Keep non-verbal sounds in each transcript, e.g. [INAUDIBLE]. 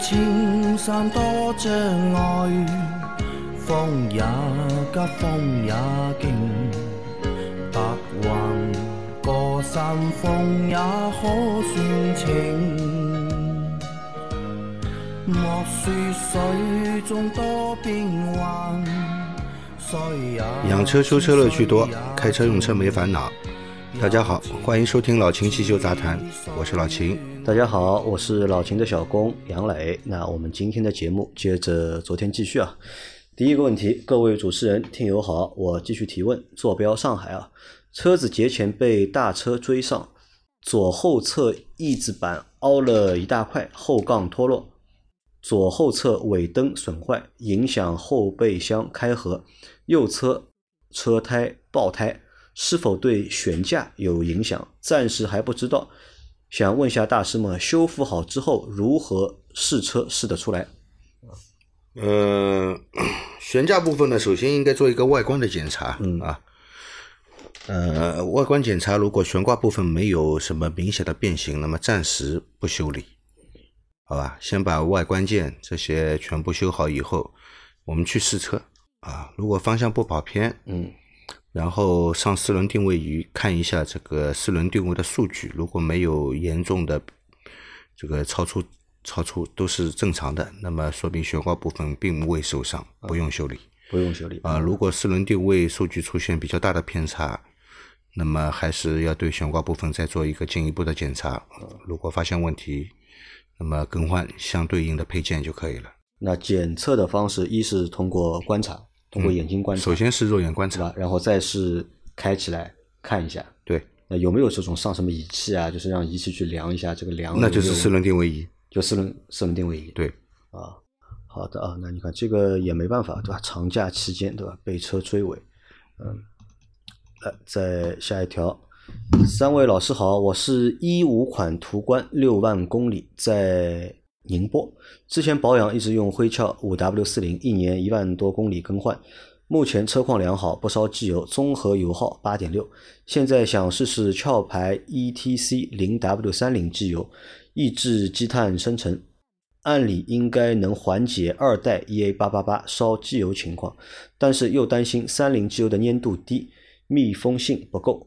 青山多障碍，风也急，风也劲，白云过山峰也可算情。莫说水中多变幻，养车修车乐趣多，开车用车没烦恼。大家好，欢迎收听老秦汽修杂谈，我是老秦。大家好，我是老秦的小工杨磊。那我们今天的节目接着昨天继续啊。第一个问题，各位主持人、听友好，我继续提问。坐标上海啊，车子节前被大车追上，左后侧翼子板凹了一大块，后杠脱落，左后侧尾灯损坏，影响后备箱开合，右侧车胎爆胎，是否对悬架有影响？暂时还不知道。想问一下大师们，修复好之后如何试车试得出来？呃，悬架部分呢，首先应该做一个外观的检查，嗯啊，呃，外观检查如果悬挂部分没有什么明显的变形，那么暂时不修理，好吧？先把外观件这些全部修好以后，我们去试车啊。如果方向不跑偏，嗯然后上四轮定位仪看一下这个四轮定位的数据，如果没有严重的这个超出超出都是正常的，那么说明悬挂部分并未受伤，不用修理不用修理啊。如果四轮定位数据出现比较大的偏差，那么还是要对悬挂部分再做一个进一步的检查。如果发现问题，那么更换相对应的配件就可以了。那检测的方式，一是通过观察，通过眼睛观察，首先是肉眼观察？，然后再是开起来看一下，对，那有没有这种上什么仪器啊？就是让仪器去量一下这个量有有，那就是四轮定位仪，就四轮四轮定位仪，对。啊，好的啊，那你看这个也没办法，对吧？长假期间，对吧？被车追尾，嗯，来再下一条，三位老师好，我是一五款途观，六万公里，在宁波，之前保养一直用辉壳五 W 四零，一年一万多公里更换。目前车况良好，不烧机油，综合油耗八点六。现在想试试壳牌 ETC 零 W 三零机油，抑制积碳生成，按理应该能缓解二代 EA 八八八烧机油情况，但是又担心三零机油的粘度低，密封性不够。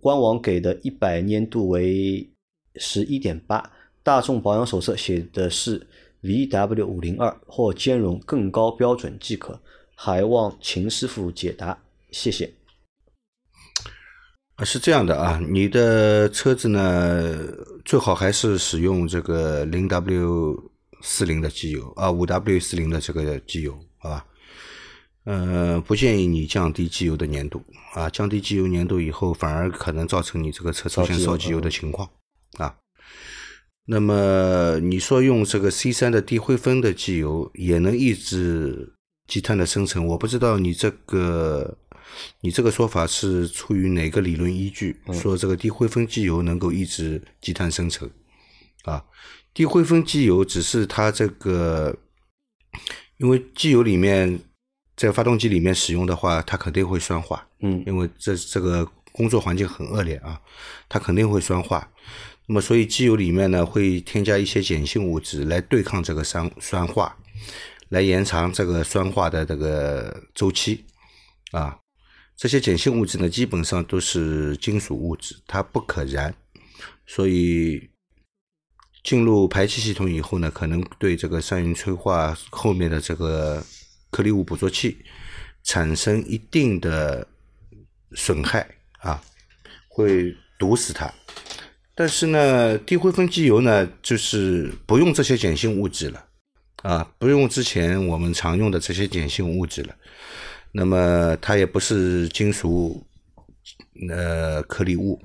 官网给的一百粘度为十一点八，大众保养手册写的是 VW 五零二或兼容更高标准即可，还望秦师傅解答，谢谢。啊，是这样的啊，你的车子呢，最好还是使用这个零 W 四零的机油啊，五 W 四零的这个机油，好吧？呃，不建议你降低机油的粘度啊，降低机油粘度以后，反而可能造成你这个车出现烧机油烧机油的情况啊。那么你说用这个 C 三的低灰分的机油也能抑制积碳的生成，我不知道你这个你这个说法是出于哪个理论依据？说这个低灰分机油能够抑制积碳生成啊？低灰分机油只是它这个，因为机油里面在发动机里面使用的话，它肯定会酸化，嗯因为这这个工作环境很恶劣啊，它肯定会酸化。那么，所以机油里面呢会添加一些碱性物质来对抗这个酸酸化，来延长这个酸化的这个周期啊。这些碱性物质呢，基本上都是金属物质，它不可燃，所以进入排气系统以后呢，可能对这个三元催化后面的这个颗粒物捕捉器产生一定的损害啊，会毒死它。但是呢，低灰分机油呢，就是不用这些碱性物质了啊，不用之前我们常用的这些碱性物质了。那么它也不是金属呃颗粒物，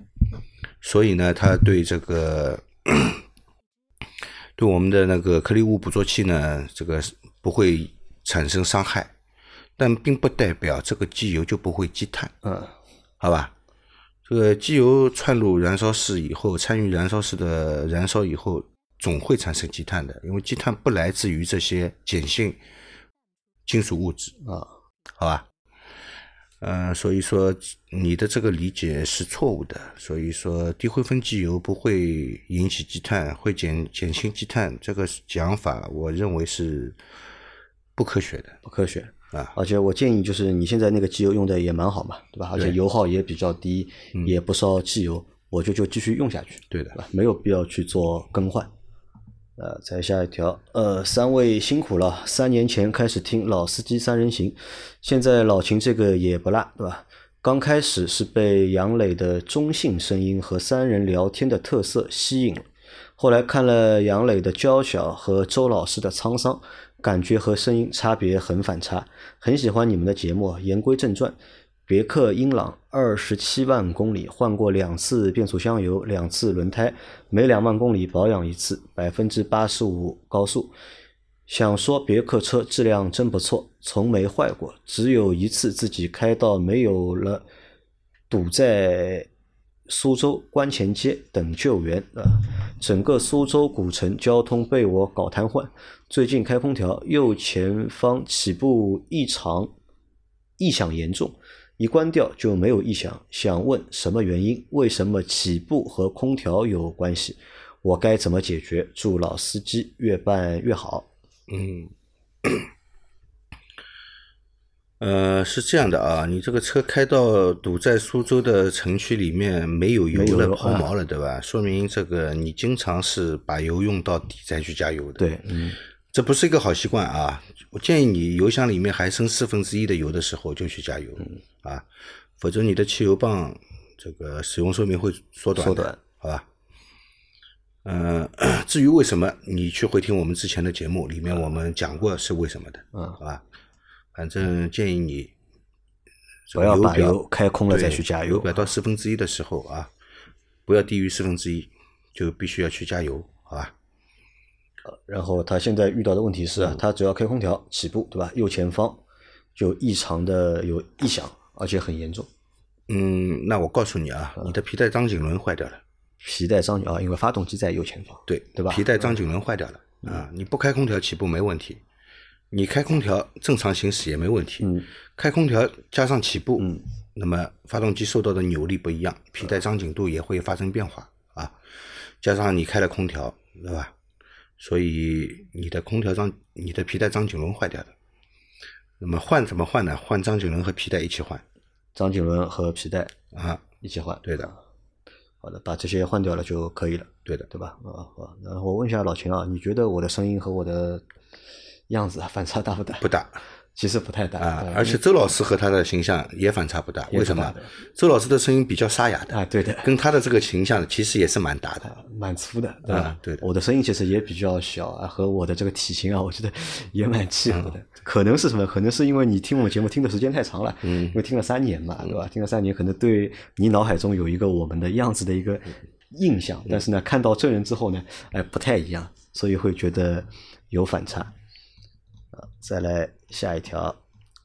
所以呢，它对这个对我们的那个颗粒物捕捉器呢，这个不会产生伤害，但并不代表这个机油就不会积碳，嗯好吧？这个机油窜入燃烧室以后，参与燃烧室的燃烧以后，总会产生积碳的，因为积碳不来自于这些碱性金属物质，啊，好吧？呃，所以说你的这个理解是错误的。所以说低灰分机油不会引起积碳，会减减轻积碳，这个讲法我认为是不科学的。不科学。啊，而且我建议就是你现在那个机油用的也蛮好嘛，对吧？而且油耗也比较低，也不烧机油，我就就继续用下去，对的？没有必要去做更换。呃，再下一条，呃，三位辛苦了，三年前开始听老司机三人行，现在老秦这个也不落，对吧？刚开始是被杨磊的中性声音和三人聊天的特色吸引了，后来看了杨磊的娇小和周老师的沧桑，感觉和声音差别很反差，很喜欢你们的节目。言归正传，别克英朗二十七万公里换过两次变速箱油，两次轮胎，每两万公里保养一次，百分之八十五高速。想说别克车质量真不错，从没坏过，只有一次自己开到没有了，堵在苏州观前街等救援啊，整个苏州古城交通被我搞瘫痪。最近开空调，右前方起步异常异响严重，一关掉就没有异响。想问什么原因？为什么起步和空调有关系？我该怎么解决？祝老司机越办越好。嗯，呃，是这样的啊，你这个车开到堵在苏州的城区里面没有油了、抛锚了，对吧？说明这个你经常是把油用到底再去加油的。对，嗯，这不是一个好习惯啊！我建议你油箱里面还剩四分之一的油的时候就去加油、啊，否则你的汽油泵这个使用寿命会缩短的。缩短好吧？嗯、[COUGHS] 至于为什么，你去回听我们之前的节目，里面我们讲过是为什么的，嗯好吧？反正建议你不要把油开空了再去加油油表到四分之一的时候啊，不要低于四分之一，就必须要去加油，好吧？然后他现在遇到的问题是他只要开空调起步，对吧？右前方就异常的有异响，而且很严重。嗯，那我告诉你啊，你的皮带张紧轮坏掉了。皮带张啊，因为发动机在右前方，对对吧嗯皮带张紧轮坏掉了啊！你不开空调起步没问题，你开空调正常行驶也没问题。嗯，开空调加上起步，嗯，那么发动机受到的扭力不一样，皮带张紧度也会发生变化啊。加上你开了空调，对吧？所以你的空调张，你的皮带张紧轮坏掉的。那么换怎么换呢？换张紧轮和皮带一起换张紧轮和皮带啊！一起换。对的，好的，把这些换掉了就可以了，对的。对吧？啊好，然后我问一下老秦啊，你觉得我的声音和我的样子啊反差大不大？不大其实不太大啊，而且周老师和他的形象也反差不大。为什么？周老师的声音比较沙哑的，啊，对的，跟他的这个形象其实也是蛮搭的。蛮粗的，对吧？啊对的我的声音其实也比较小啊，和我的这个体型啊，我觉得也蛮契合的。可能是什么？可能是因为你听我们节目听的时间太长了，嗯，因为听了三年嘛，对吧？听了三年，可能对你脑海中有一个我们的样子的一个印象，但是呢，看到真人之后呢，哎，不太一样，所以会觉得有反差。啊，再来下一条，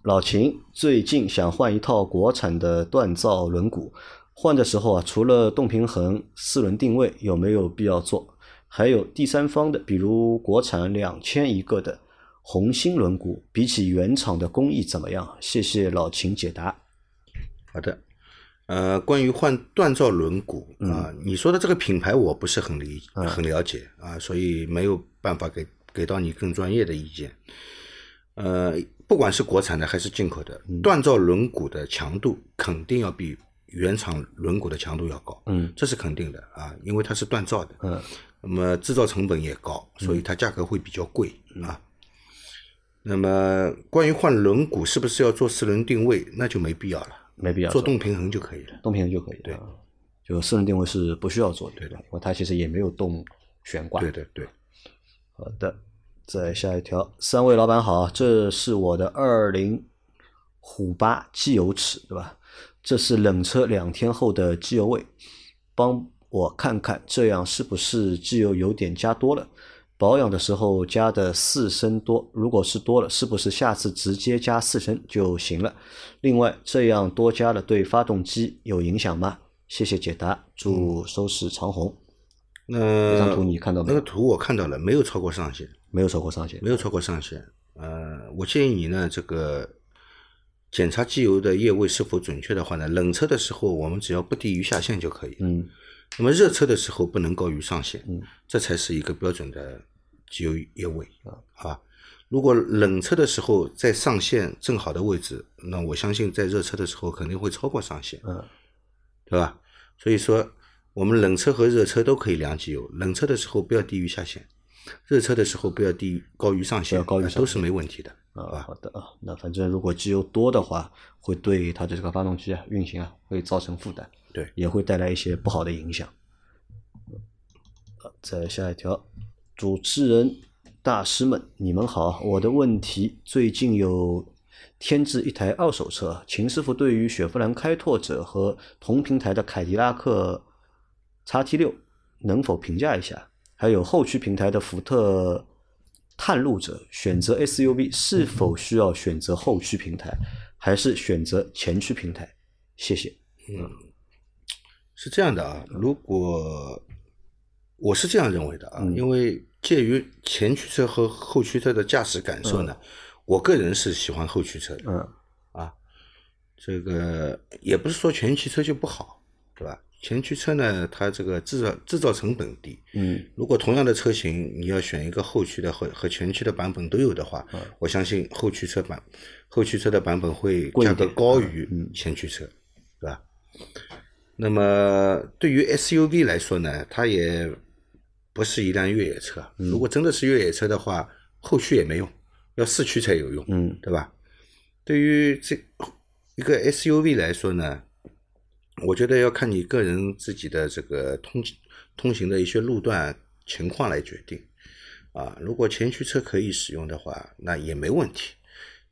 老秦最近想换一套国产的锻造轮毂，换的时候啊，除了动平衡、四轮定位，有没有必要做？还有第三方的，比如国产两千一个的红星轮毂，比起原厂的工艺怎么样？谢谢老秦解答。好的，呃，关于换锻造轮毂啊、你说的这个品牌我不是很理很了解啊，所以没有办法给给到你更专业的意见。呃，不管是国产的还是进口的，锻造轮毂的强度肯定要比原厂轮毂的强度要高，嗯这是肯定的啊，因为它是锻造的，嗯那么制造成本也高，所以它价格会比较贵啊。那么关于换轮毂是不是要做四轮定位，那就没必要了，没必要做做动平衡就可以了。动平衡就可以。对啊，就四轮定位是不需要做的，对的因为它其实也没有动悬挂。对对对，好的，再下一条，三位老板好，这是我的二零虎八机油尺，对吧？这是冷车两天后的机油位，帮我看看，这样是不是机油有点加多了？保养的时候加的四升多，如果是多了，是不是下次直接加四升就行了？另外，这样多加了对发动机有影响吗？谢谢解答，祝收视长虹。那这张图你看到没有那个图我看到了，没有超过上限，没有超过上限，没有超过上限。呃，我建议你呢，这个检查机油的液位是否准确的话呢，冷车的时候我们只要不低于下限就可以。嗯那么热车的时候不能高于上限，嗯这才是一个标准的机油液位啊，好吧？如果冷车的时候在上限正好的位置，那我相信在热车的时候肯定会超过上限，嗯对吧？所以说，我们冷车和热车都可以量机油，冷车的时候不要低于下限，热车的时候不要低于高于上限，高于上限呃都是没问题的，好啊，吧？好的啊，那反正如果机油多的话，会对它的这个发动机啊运行啊会造成负担，对也会带来一些不好的影响。好，再下一条，主持人大师们，你们好，我的问题最近有添置一台二手车，秦师傅对于雪佛兰开拓者和同平台的凯迪拉克 XT 六能否评价一下？还有后驱平台的福特探路者，选择 SUV 是否需要选择后驱平台，还是选择前驱平台？谢谢。嗯是这样的啊，如果我是这样认为的啊，嗯因为介于前驱车和后驱车的驾驶感受呢，我个人是喜欢后驱车的嗯啊。这个也不是说前驱车就不好，对吧？前驱车呢，它这个制造制造成本低。嗯如果同样的车型，你要选一个后驱的和和前驱的版本都有的话，我相信后驱车版后驱车的版本会价格高于嗯前驱车，对吧？那么对于 SUV 来说呢，它也不是一辆越野车。嗯如果真的是越野车的话，后驱也没用，要四驱才有用，嗯对吧？对于这一个 SUV 来说呢，我觉得要看你个人自己的这个通通行的一些路段情况来决定。啊，如果前驱车可以使用的话，那也没问题，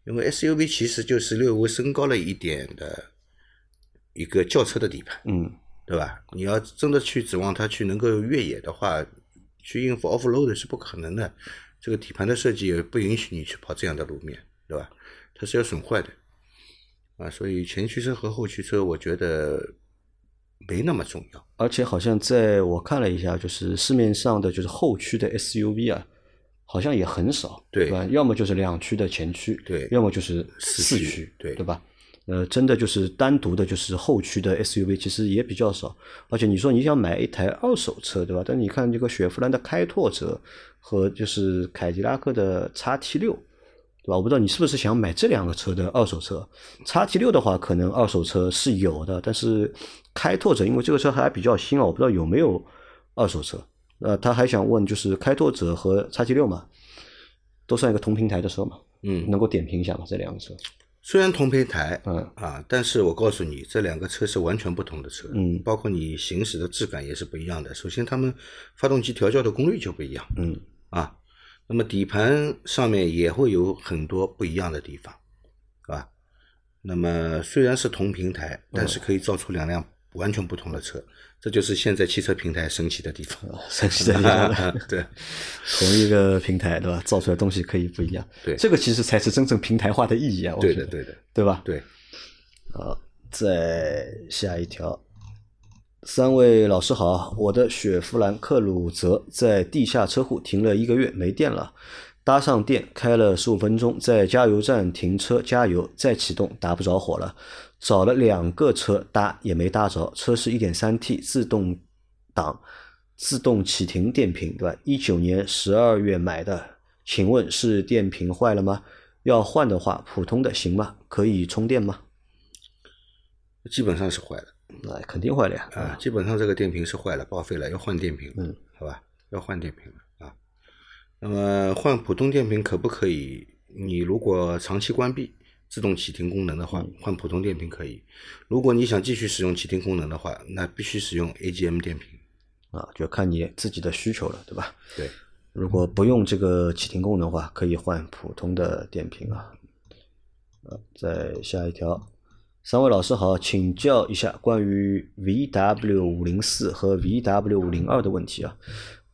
因为 SUV 其实就是略微升高了一点的一个轿车的底盘，嗯对吧？你要真的去指望它去能够越野的话，去应付 off road 是不可能的。这个底盘的设计也不允许你去跑这样的路面，对吧？它是要损坏的。啊，所以前驱车和后驱车，我觉得没那么重要。而且好像在我看了一下，就是市面上的就是后驱的 SUV 啊，好像也很少，对吧？要么就是两驱的前驱，对要么就是四驱对对吧？呃，真的就是单独的，就是后驱的 SUV，其实也比较少。而且你说你想买一台二手车，对吧？但你看这个雪佛兰的开拓者和就是凯迪拉克的 XT 六，对吧？我不知道你是不是想买这两个车的二手车。叉 T 六的话，可能二手车是有的，但是开拓者因为这个车还比较新啊，我不知道有没有二手车。呃，他还想问，就是开拓者和叉 T 六嘛，都算一个同平台的车嘛？嗯，能够点评一下吗？这两个车？虽然同平台，嗯啊，但是我告诉你，这两个车是完全不同的车，嗯包括你行驶的质感也是不一样的。首先，他们发动机调教的功率就不一样，嗯啊，那么底盘上面也会有很多不一样的地方，是吧？那么虽然是同平台，但是可以造出两辆完全不同的车，这就是现在汽车平台神奇的地方。神奇的地方，[LAUGHS] 对 [LAUGHS] 同一个平台对吧？造出来东西可以不一样。对这个其实才是真正平台化的意义啊！我对的，对的，对吧？对。好，再下一条，三位老师好，我的雪佛兰克鲁泽在地下车库停了一个月，没电了。搭上电开了十五分钟，在加油站停车加油，再启动打不着火了。找了两个车搭也没搭着，车是一点三 T 自动挡自动启停电瓶，对吧？一九年十二月买的，请问是电瓶坏了吗？要换的话，普通的行吗？可以充电吗？基本上是坏了那肯定坏了呀。啊，基本上这个电瓶是坏了，报废了，要换电瓶，嗯，好吧，要换电瓶了啊。那么换普通电瓶可不可以？你如果长期关闭自动启停功能的话，嗯换普通电瓶可以。如果你想继续使用启停功能的话，那必须使用 AGM 电瓶。啊，就看你自己的需求了，对吧？对，如果不用这个启停功能的话，可以换普通的电瓶啊。呃，再下一条，三位老师好，请教一下关于 VW 五零四和 VW 五零二的问题啊。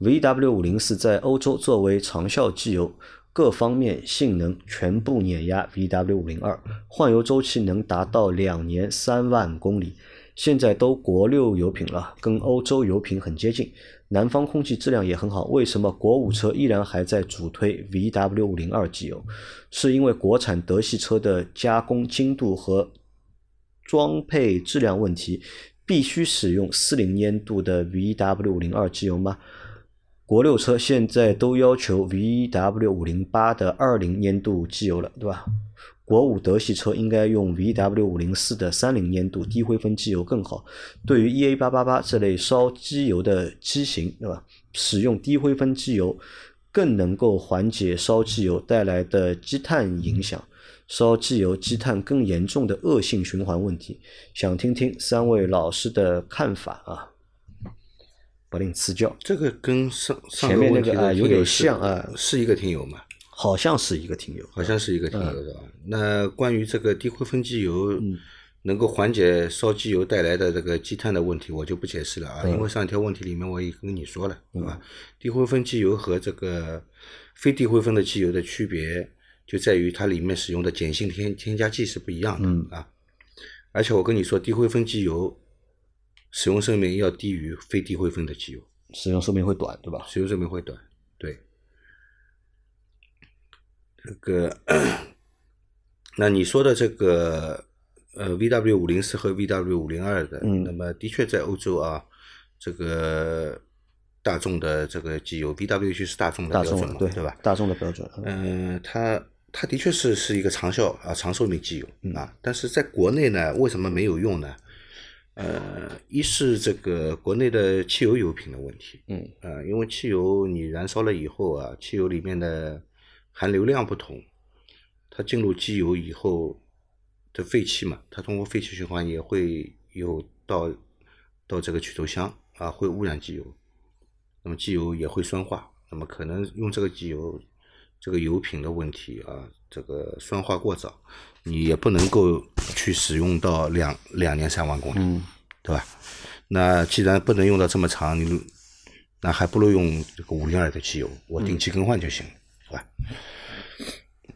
VW 五零四在欧洲作为长效机油，各方面性能全部碾压 VW 五零二，换油周期能达到两年三万公里。现在都国六油品了，跟欧洲油品很接近，南方空气质量也很好，为什么国五车依然还在主推 VW 五零二机油？是因为国产德系车的加工精度和装配质量问题，必须使用四零粘度的 VW 五零二机油吗？国六车现在都要求 VW 五零八的二零粘度机油了，对吧？国五德系车应该用 VW 五零四的三零粘度低灰分机油更好。对于 EA 八八八这类烧机油的机型，对吧？使用低灰分机油更能够缓解烧机油带来的积碳影响，烧机油积碳更严重的恶性循环问题。想听听三位老师的看法啊！不吝赐教。这个跟上上前面那个啊有点像啊是一个听友嘛？好像是一个听友，好像是一个听友对吧？那关于这个低灰分机油嗯能够缓解烧机油带来的这个积碳的问题，我就不解释了啊，嗯因为上一条问题里面我也跟你说了，对吧？低灰分机油和这个非低灰分的机油的区别就在于它里面使用的碱性添添加剂是不一样的、嗯啊。而且我跟你说，低灰分机油使用寿命要低于非低灰分的机油。使用寿命会短，对吧？使用寿命会短。对，这个，那你说的这个呃 VW 五零四和 VW 五零二的，嗯那么的确在欧洲啊，这个大众的这个机油 VW 就是大众的标准嘛，对对吧？大众的标准，嗯嗯，它它的确是是一个长效啊长寿命机油嗯啊，但是在国内呢，为什么没有用呢？呃，一是这个国内的汽油油品的问题，嗯呃，因为汽油你燃烧了以后啊，汽油里面的含硫量不同，它进入机油以后的废气嘛，它通过废气循环也会有到到这个曲轴箱啊，会污染机油，那么机油也会酸化，那么可能用这个机油这个油品的问题啊，这个酸化过早，你也不能够去使用到两两年三万公里，嗯对吧？那既然不能用到这么长，你那还不如用这个五零二的机油，我定期更换就行了，是吧？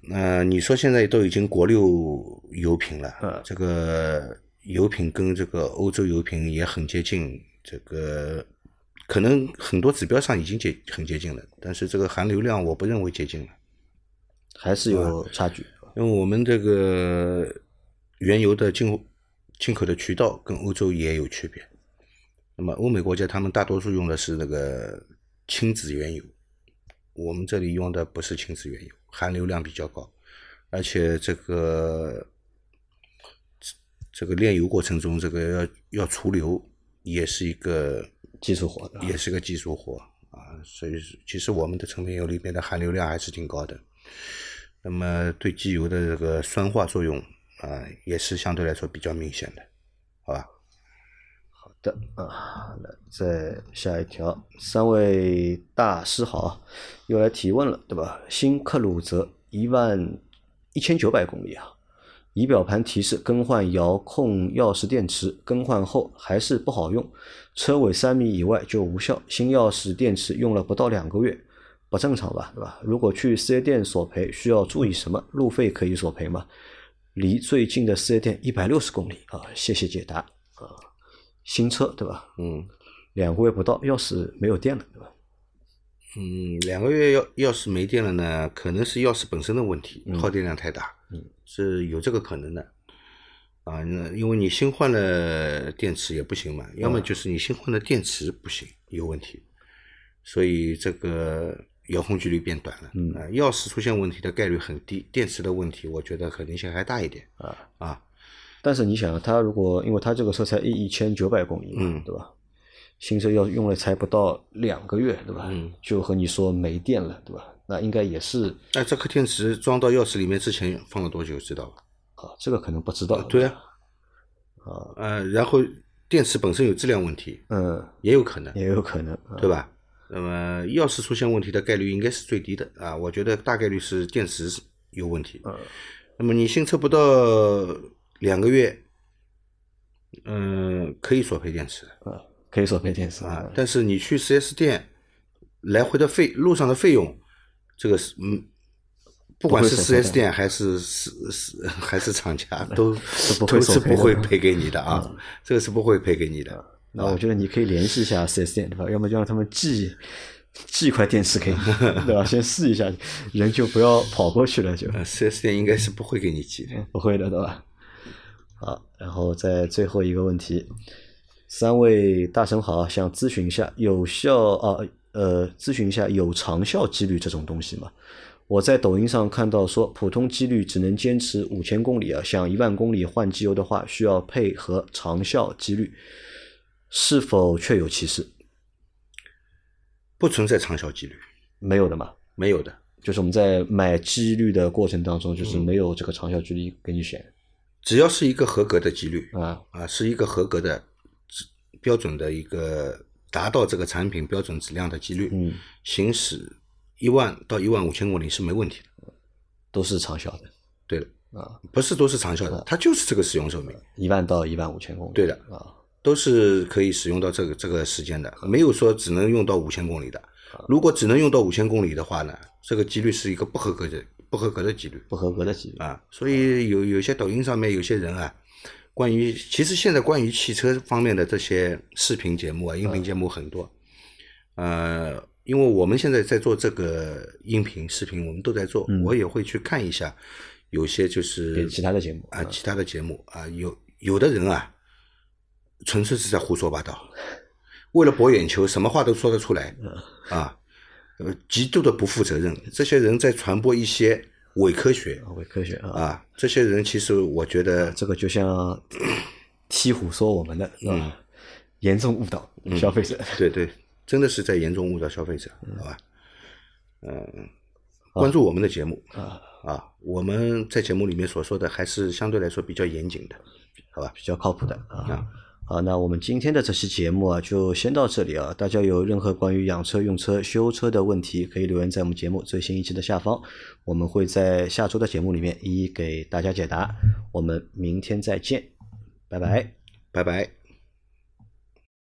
那你说现在都已经国六油品了，嗯这个油品跟这个欧洲油品也很接近，这个可能很多指标上已经接很接近了，但是这个含硫量我不认为接近了。还是有差距，因为我们这个原油的进口进口的渠道跟欧洲也有区别。那么欧美国家他们大多数用的是那个轻质原油，我们这里用的不是轻质原油，含硫量比较高，而且这个这个炼油过程中，这个要要除硫也是一个技术活的，也是个技术活啊，所以其实我们的成品油里面的含硫量还是挺高的。那么对机油的这个酸化作用啊，也是相对来说比较明显的，好吧？好的啊，那再下一条，三位大师好，又来提问了，对吧？新克鲁泽一万一千九百公里啊，仪表盘提示更换遥控钥匙电池，更换后还是不好用，车尾三米以外就无效，新钥匙电池用了不到两个月，不正常吧，对吧？如果去四 S 店索赔，需要注意什么？路费可以索赔吗？离最近的四 S 店一百六十公里啊，谢谢解答啊。新车对吧？嗯两个月不到，钥匙没有电了，对吧？嗯，两个月钥钥匙没电了呢，可能是钥匙本身的问题，耗电量太大，嗯，是有这个可能的。啊，那因为你新换了电池也不行嘛，要么就是你新换的电池不行，有问题，所以这个遥控距离变短了。嗯啊，钥匙出现问题的概率很低，电池的问题我觉得可能性还大一点。啊啊，但是你想，它如果因为它这个车才一一千九百公里嘛，嗯对吧？新车要用了才不到两个月，对吧？嗯就和你说没电了，对吧？那应该也是那这颗电池装到钥匙里面之前放了多久，知道吧？啊，这个可能不知道。对啊，啊，呃，然后电池本身有质量问题，嗯，也有可能，也有可能，啊对吧？那么钥匙出现问题的概率应该是最低的啊，我觉得大概率是电池有问题。嗯那么你新车不到两个月，嗯、可以索赔电池的啊，可以索赔电池啊，但是你去 4S 店来回的费路上的费用，这个是嗯。不管是不会索赔的 4S 店还是是是还是厂家，都都不会都是不会赔给你的啊，这个是不会赔给你的那我觉得你可以联系一下四 S 店，对吧？要么就让他们寄寄一块电池给你，[LAUGHS] 对吧？先试一下，人就不要跑过去了，就呃，四 S 店应该是不会给你寄的。不会的，对吧？好，然后在最后一个问题，三位大神好，想咨询一下有效啊呃，咨询一下有长效机率这种东西吗？我在抖音上看到说，普通机滤只能坚持五千公里啊，想一万公里换机油的话，需要配合长效机滤，是否确有其事？不存在长效机滤，没有的嘛，没有的。就是我们在买机滤的过程当中，就是没有这个长效机滤给你选只要是一个合格的机滤啊。啊，是一个合格的标准的一个达到这个产品标准质量的机滤，嗯，行驶一万到一万五千公里是没问题的。都是长效的对的，啊，不是都是长效的，它就是这个使用寿命。一万到一万五千公里。对的，啊，都是可以使用到这个这个时间的，没有说只能用到五千公里的。如果只能用到五千公里的话呢，这个几率是一个不合格的不合格的几率不合格的几率啊。所以有有些抖音上面有些人啊，关于其实现在关于汽车方面的这些视频节目啊、音频节目很多，呃，因为我们现在在做这个音频视频，我们都在做，我也会去看一下，有些就是其他的节目啊，其他的节目啊，有有的人啊，纯粹是在胡说八道，为了博眼球，什么话都说得出来啊，呃，极度的不负责任。这些人在传播一些伪科学啊伪科学啊，啊，这些人其实我觉得这个就像 [CLEARS THROAT] 踢虎说我们的，是嗯吧？严重误导消费者。对对，真的是在严重误导消费者，好吧？嗯，关注我们的节目啊啊，我们在节目里面所说的还是相对来说比较严谨的，好吧？比较靠谱的啊啊。好，那我们今天的这期节目啊，就先到这里啊。大家有任何关于养车、用车、修车的问题，可以留言在我们节目最新一期的下方，我们会在下周的节目里面一一给大家解答。我们明天再见，拜拜。拜拜。